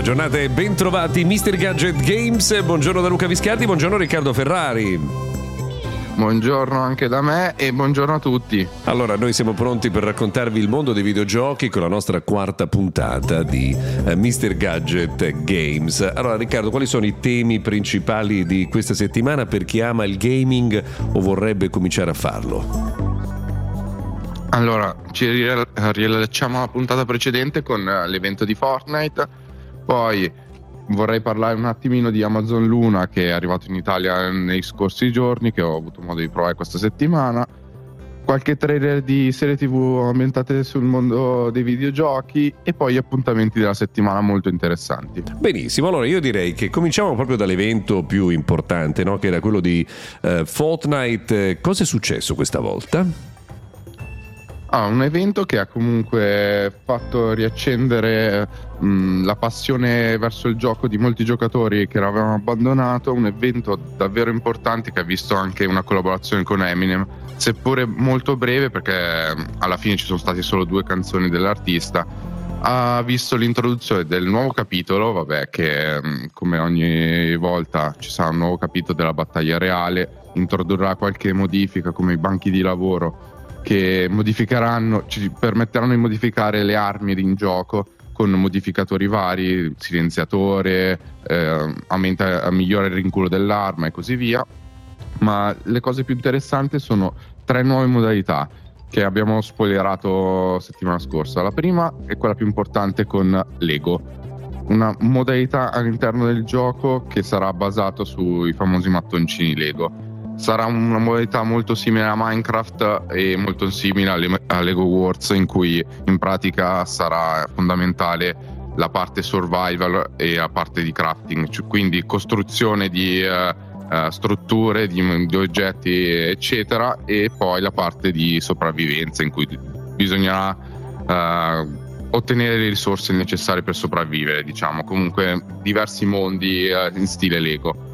Buona giornata e bentrovati Mr. Gadget Games. Buongiorno da Luca Viscardi, buongiorno Riccardo Ferrari. Buongiorno anche da me e buongiorno a tutti. Allora, noi siamo pronti per raccontarvi il mondo dei videogiochi con la nostra quarta puntata di eh, Mr. Gadget Games. Allora, Riccardo, quali sono i temi principali di questa settimana per chi ama il gaming o vorrebbe cominciare a farlo? Allora, ci riallacciamo alla puntata precedente con eh, l'evento di Fortnite poi vorrei parlare un attimino di Amazon Luna che è arrivato in Italia nei scorsi giorni, che ho avuto modo di provare questa settimana. Qualche trailer di serie TV ambientate sul mondo dei videogiochi e poi appuntamenti della settimana molto interessanti. Benissimo, allora io direi che cominciamo proprio dall'evento più importante, no? che era quello di uh, Fortnite. Cosa è successo questa volta? Ah, un evento che ha comunque fatto riaccendere mh, la passione verso il gioco di molti giocatori che l'avevano abbandonato, un evento davvero importante che ha visto anche una collaborazione con Eminem, seppure molto breve perché alla fine ci sono state solo due canzoni dell'artista. Ha visto l'introduzione del nuovo capitolo, vabbè, che come ogni volta ci sarà un nuovo capitolo della battaglia reale, introdurrà qualche modifica come i banchi di lavoro che modificheranno, ci permetteranno di modificare le armi in gioco con modificatori vari, silenziatore, eh, aumenta, migliora il rinculo dell'arma e così via. Ma le cose più interessanti sono tre nuove modalità che abbiamo spoilerato settimana scorsa. La prima è quella più importante con Lego, una modalità all'interno del gioco che sarà basato sui famosi mattoncini Lego sarà una modalità molto simile a Minecraft e molto simile a Lego Wars in cui in pratica sarà fondamentale la parte survival e la parte di crafting, cioè quindi costruzione di uh, uh, strutture, di, di, oggetti eccetera e poi la parte di sopravvivenza in cui bisognerà uh, ottenere le risorse necessarie per sopravvivere, diciamo, comunque diversi mondi in stile Lego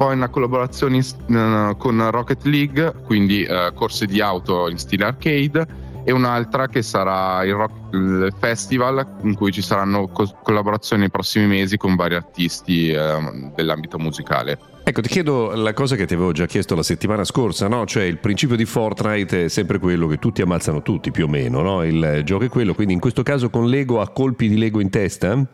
poi una collaborazione in, con Rocket League, quindi uh, corse di auto in stile arcade, e un'altra che sarà il, rock, festival in cui ci saranno co- collaborazioni nei prossimi mesi con vari artisti uh, dell'ambito musicale. Ecco, ti chiedo la cosa che ti avevo già chiesto la settimana scorsa, no? Cioè il principio di Fortnite è sempre quello che tutti ammazzano tutti, più o meno, no? Il gioco è quello, quindi in questo caso con Lego a colpi di Lego in testa?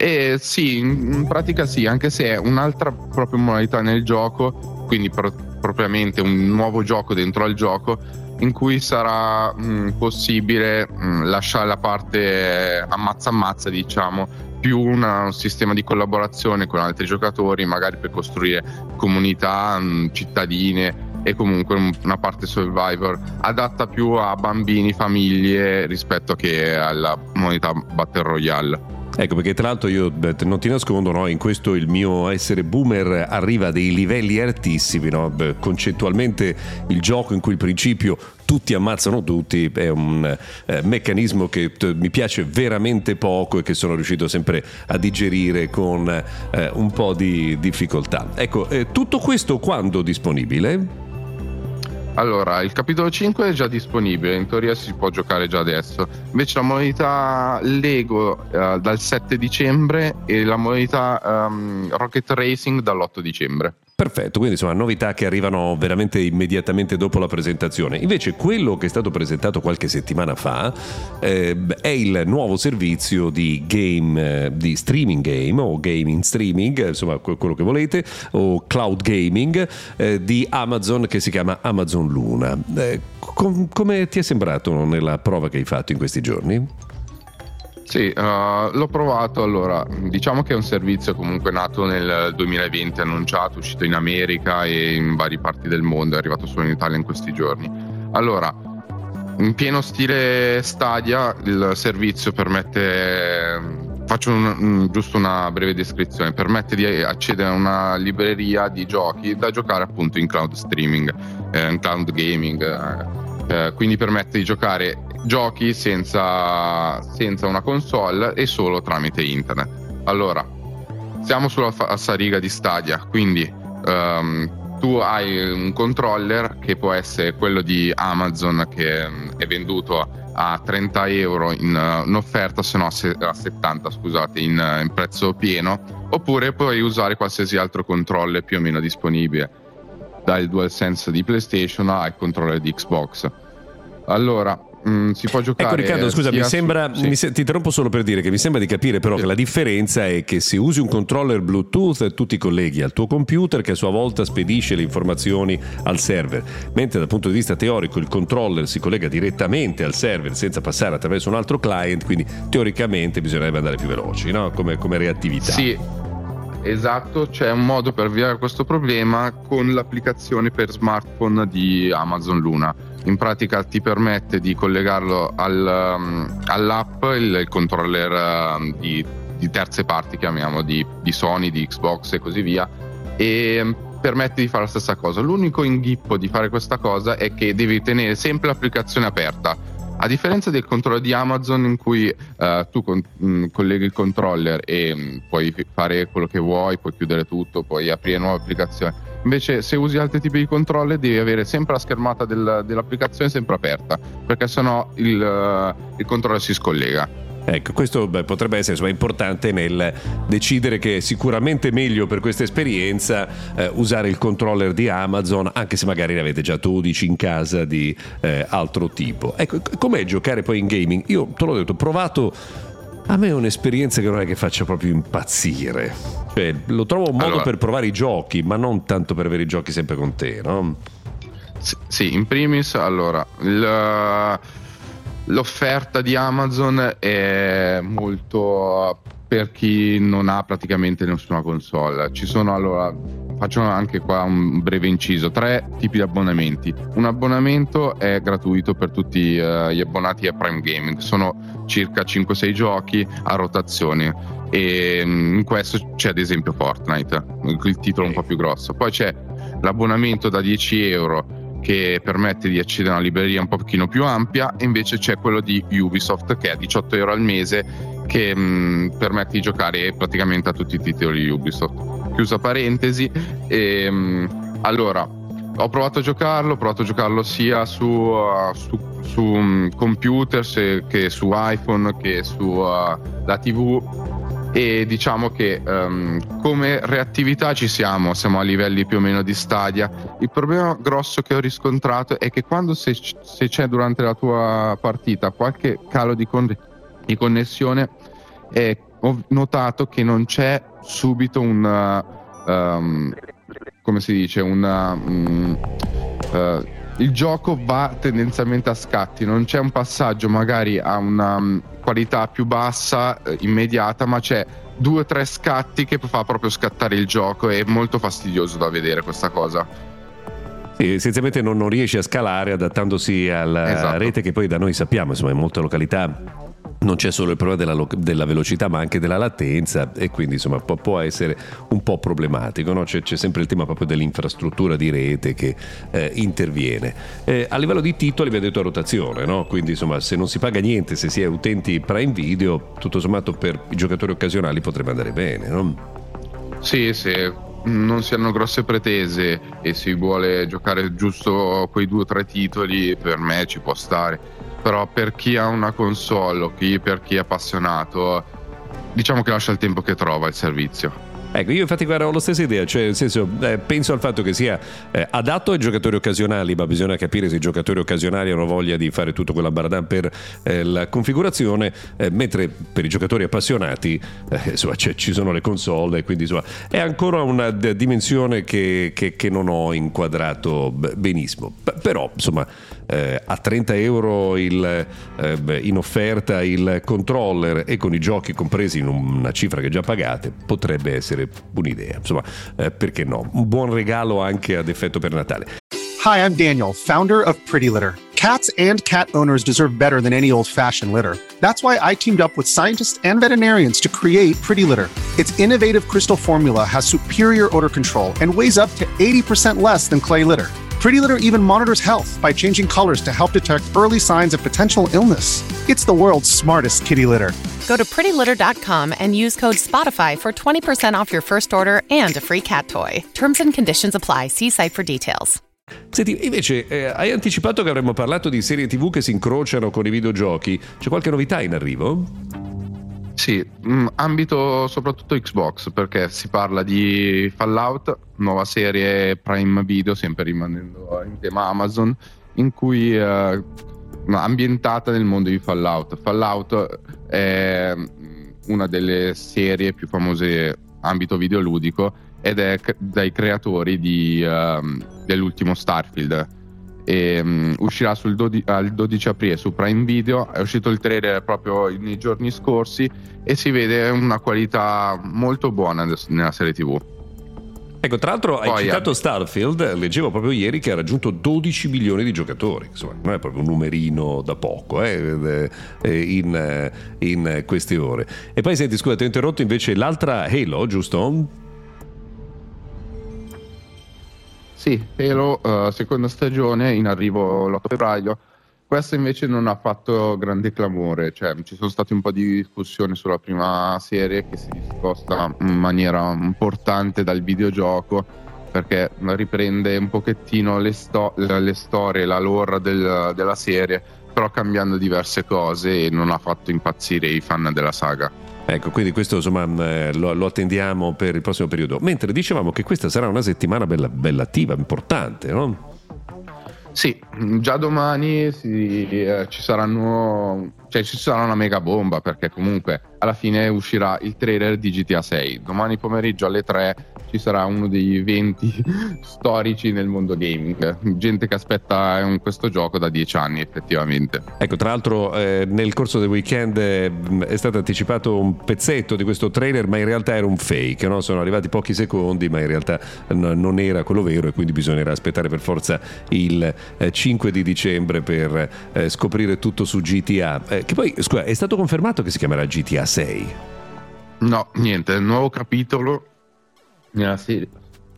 Eh, sì, in pratica sì, anche se è un'altra proprio modalità nel gioco, quindi pro- propriamente un nuovo gioco dentro al gioco, in cui sarà mh, possibile mh, lasciare la parte ammazza ammazza, diciamo, più una, un sistema di collaborazione con altri giocatori, magari per costruire comunità, mh, cittadine e comunque una parte survivor adatta più a bambini, famiglie rispetto che alla modalità Battle Royale. Ecco perché tra l'altro io non ti nascondo, no, in questo il mio essere boomer arriva a dei livelli altissimi, no? concettualmente il gioco in cui il principio tutti ammazzano tutti è un eh, meccanismo che t- mi piace veramente poco e che sono riuscito sempre a digerire con eh, un po' di difficoltà. Ecco, eh, tutto questo quando disponibile? Allora, il capitolo 5 è già disponibile, in teoria si può giocare già adesso. Invece la modalità Lego eh, dal 7 dicembre e la modalità um, Rocket Racing dall'8 dicembre. Perfetto, quindi sono novità che arrivano veramente immediatamente dopo la presentazione. Invece quello che è stato presentato qualche settimana fa eh, è il nuovo servizio di game, eh, di streaming game o gaming streaming, insomma quello che volete, o cloud gaming eh, di Amazon che si chiama Amazon Luna. Eh, com- come ti è sembrato nella prova che hai fatto in questi giorni? Sì, uh, l'ho provato. Allora, diciamo che è un servizio comunque nato nel 2020, annunciato, uscito in America e in varie parti del mondo, è arrivato solo in Italia in questi giorni. Allora, In pieno stile Stadia il servizio permette Faccio un, giusto una breve descrizione, permette di accedere a una libreria di giochi da giocare appunto in cloud streaming, eh, in cloud gaming, eh, eh, quindi permette di giocare giochi senza, senza, una console e solo tramite internet. Allora, siamo sulla falsariga di Stadia, quindi um, tu hai un controller che può essere quello di Amazon che è venduto a 30 euro in, uh, in offerta, se no a 70 scusate, in, uh, in, prezzo pieno, oppure puoi usare qualsiasi altro controller più o meno disponibile, dal DualSense di PlayStation al controller di Xbox. Allora, Mm, si può giocare. Ecco Riccardo, scusa, mi sembra, su, sì. mi se, ti interrompo solo per dire che mi sembra di capire però sì. che la differenza è che se usi un controller Bluetooth tu ti colleghi al tuo computer che a sua volta spedisce le informazioni al server, mentre dal punto di vista teorico il controller si collega direttamente al server senza passare attraverso un altro client, quindi teoricamente bisognerebbe andare più veloci, no? come, come reattività. Sì. Esatto, c'è un modo per avviare questo problema con l'applicazione per smartphone di Amazon Luna in pratica ti permette di collegarlo al, um, all'app il, il controller um, di, di, terze parti, chiamiamo di, di, Sony, di Xbox e così via, e um, permette di fare la stessa cosa. L'unico inghippo di fare questa cosa è che devi tenere sempre l'applicazione aperta. A differenza del controller di Amazon in cui uh, tu con, mh, mm, colleghi il controller e mh, mm, puoi fare quello che vuoi, puoi chiudere tutto, puoi aprire nuove applicazioni Invece, se usi altri tipi di controller, devi avere sempre la schermata del, dell'applicazione sempre aperta, perché sennò il, il controller si scollega. Ecco, questo beh, potrebbe essere insomma, importante nel decidere che è sicuramente meglio per questa esperienza eh, usare il controller di Amazon, anche se magari ne avete già 12 in casa di eh, altro tipo. Ecco, com'è giocare poi in gaming? Io te l'ho detto, ho provato a me è un'esperienza che non è che faccia proprio impazzire. Cioè, lo trovo un modo allora, per provare i giochi, ma non tanto per avere i giochi sempre con te, no? Sì, in primis, allora, il, l'offerta di Amazon è molto per chi non ha praticamente nessuna console. Ci sono allora faccio anche qua un breve inciso, tre tipi di abbonamenti. Un abbonamento è gratuito per tutti uh, gli abbonati a Prime Gaming, sono circa 5-6 giochi a rotazione e mm, in questo c'è ad esempio Fortnite, il titolo un po' più grosso. Poi c'è l'abbonamento da 10 euro che permette di accedere a una libreria un pochino più ampia e invece c'è quello di Ubisoft che è 18 euro al mese che mh, mm, permette di giocare praticamente a tutti i titoli di Ubisoft. Chiusa parentesi. E, mh, mm, allora, ho provato a giocarlo, ho provato a giocarlo sia su, uh, su, su um, computer se, che su iPhone che sulla uh, TV e diciamo che um, come reattività ci siamo, siamo a livelli più o meno di stadia. Il problema grosso che ho riscontrato è che quando se, se c'è durante la tua partita qualche calo di, con- di connessione, eh, ho notato che non c'è subito un... Um, come si dice? Una, um, uh, il gioco va tendenzialmente a scatti, non c'è un passaggio magari a una um, qualità più bassa, eh, immediata, ma c'è due o tre scatti che fa proprio scattare il gioco. È molto fastidioso da vedere questa cosa. Sì, essenzialmente non, non riesce a scalare adattandosi alla esatto. rete che poi da noi sappiamo, insomma, in molte località non c'è solo il problema della, della, velocità ma anche della latenza e quindi insomma può, può essere un po' problematico no? c'è, c'è, sempre il tema proprio dell'infrastruttura di rete che eh, interviene eh, a livello di titoli abbiamo detto a rotazione no? quindi insomma se non si paga niente se si è utenti Prime Video tutto sommato per i giocatori occasionali potrebbe andare bene no? Sì, se non si hanno grosse pretese e si vuole giocare giusto quei due o tre titoli per me ci può stare però per chi ha una console o chi, per chi è appassionato, diciamo che lascia il tempo che trova il servizio. Ecco, io infatti guarda, ho la stessa idea, cioè nel senso eh, penso al fatto che sia eh, adatto ai giocatori occasionali, ma bisogna capire se i giocatori occasionali hanno voglia di fare tutto quella baradan per eh, la configurazione, eh, mentre per i giocatori appassionati eh, insomma, ci sono le console, quindi insomma, è ancora una d- dimensione che, che, che, non ho inquadrato benissimo. P- però insomma eh, a 30 euro il, eh, in offerta il controller e con i giochi compresi in una cifra che già pagate potrebbe essere un'idea. Insomma, eh, perché no? Un buon regalo anche ad effetto per Natale. Hi, I'm Daniel, founder of Pretty Litter. Cats and cat owners deserve better than any old fashioned litter. That's why I teamed up with scientists and veterinarians to create Pretty Litter. Its innovative crystal formula has superior odor control and weighs up to 80% less than clay litter. Pretty Litter even monitors health by changing colors to help detect early signs of potential illness. It's the world's smartest kitty litter. Go to prettylitter.com and use code SPOTIFY for 20% off your first order and a free cat toy. Terms and conditions apply. See site for details. Senti, invece eh, hai anticipato che avremmo parlato di serie TV che si incrociano con i videogiochi. C'è qualche novità in arrivo? Sì, mm, ambito soprattutto Xbox perché si parla di Fallout, nuova serie Prime Video, sempre rimanendo in tema Amazon, in cui eh, ambientata nel mondo di Fallout. Fallout è mm, una delle serie più famose ambito videoludico ed è dai creatori di, uh, dell'ultimo Starfield. E, um, uscirà sul 12, al 12 aprile su Prime Video. È uscito il trailer proprio nei giorni scorsi e si vede una qualità molto buona nella serie TV. Ecco, tra l'altro hai Poi, citato Starfield, leggevo proprio ieri che ha raggiunto 12 milioni di giocatori, insomma non è proprio un numerino da poco eh, eh in, eh, in, queste ore. E poi senti, scusa, ti ho interrotto invece l'altra Halo, giusto? Sì, Halo, uh, seconda stagione, in arrivo l'8 febbraio. Questa invece non ha fatto grande clamore, cioè ci sono stati un po' di discussioni sulla prima serie che si discosta in maniera importante dal videogioco perché riprende un pochettino le, sto- le storie, la lore del, della serie, però cambiando diverse cose e non ha fatto impazzire i fan della saga. Ecco, quindi questo insomma eh, lo, lo, attendiamo per il prossimo periodo. Mentre dicevamo che questa sarà una settimana bella, bella attiva, importante, no? Sì, già domani sì, eh, ci saranno cioè ci sarà una mega bomba perché comunque alla fine uscirà il trailer di GTA 6. Domani pomeriggio alle 3 ci sarà uno degli eventi storici nel mondo gaming. Gente che aspetta questo gioco da 10 anni effettivamente. Ecco, tra l'altro eh, nel corso del weekend eh, è stato anticipato un pezzetto di questo trailer, ma in realtà era un fake, no? sono arrivati pochi secondi, ma in realtà non era quello vero e quindi bisognerà aspettare per forza il eh, 5 di dicembre per eh, scoprire tutto su GTA eh, che poi, scusa, è stato confermato che si chiamerà GTA 6? No, niente, nuovo capitolo nella serie.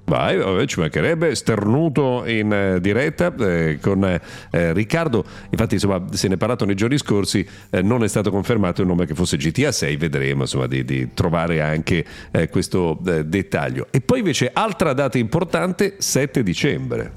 Vai, vabbè, ci mancherebbe, sternuto in eh, diretta eh, con eh, Riccardo, infatti insomma se ne è parlato nei giorni scorsi, eh, non è stato confermato il nome che fosse GTA 6, vedremo insomma di, di trovare anche eh, questo eh, dettaglio. E poi invece altra data importante, 7 dicembre.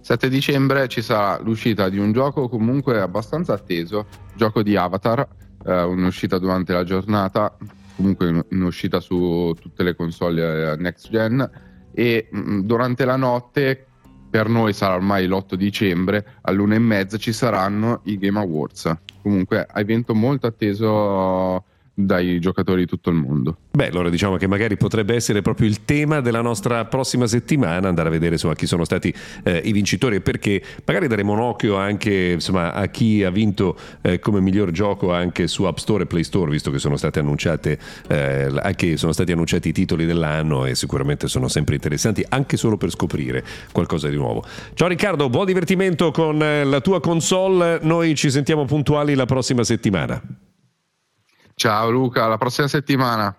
7 dicembre ci sarà l'uscita di un gioco comunque abbastanza atteso, gioco di Avatar, eh, un'uscita durante la giornata, comunque un'uscita su tutte le console eh, next gen. E mm, durante la notte per noi sarà ormai l'8 dicembre all'una e mezza ci saranno i Game Awards. Comunque evento molto atteso dai giocatori di tutto il mondo. Beh, allora diciamo che magari potrebbe essere proprio il tema della nostra prossima settimana, andare a vedere insomma, chi sono stati eh, i vincitori e perché magari daremo un occhio anche insomma, a chi ha vinto eh, come miglior gioco anche su App Store e Play Store, visto che sono state annunciate eh, anche sono stati annunciati i titoli dell'anno e sicuramente sono sempre interessanti anche solo per scoprire qualcosa di nuovo. Ciao Riccardo, buon divertimento con eh, la tua console, noi ci sentiamo puntuali la prossima settimana. Ciao Luca, alla prossima settimana.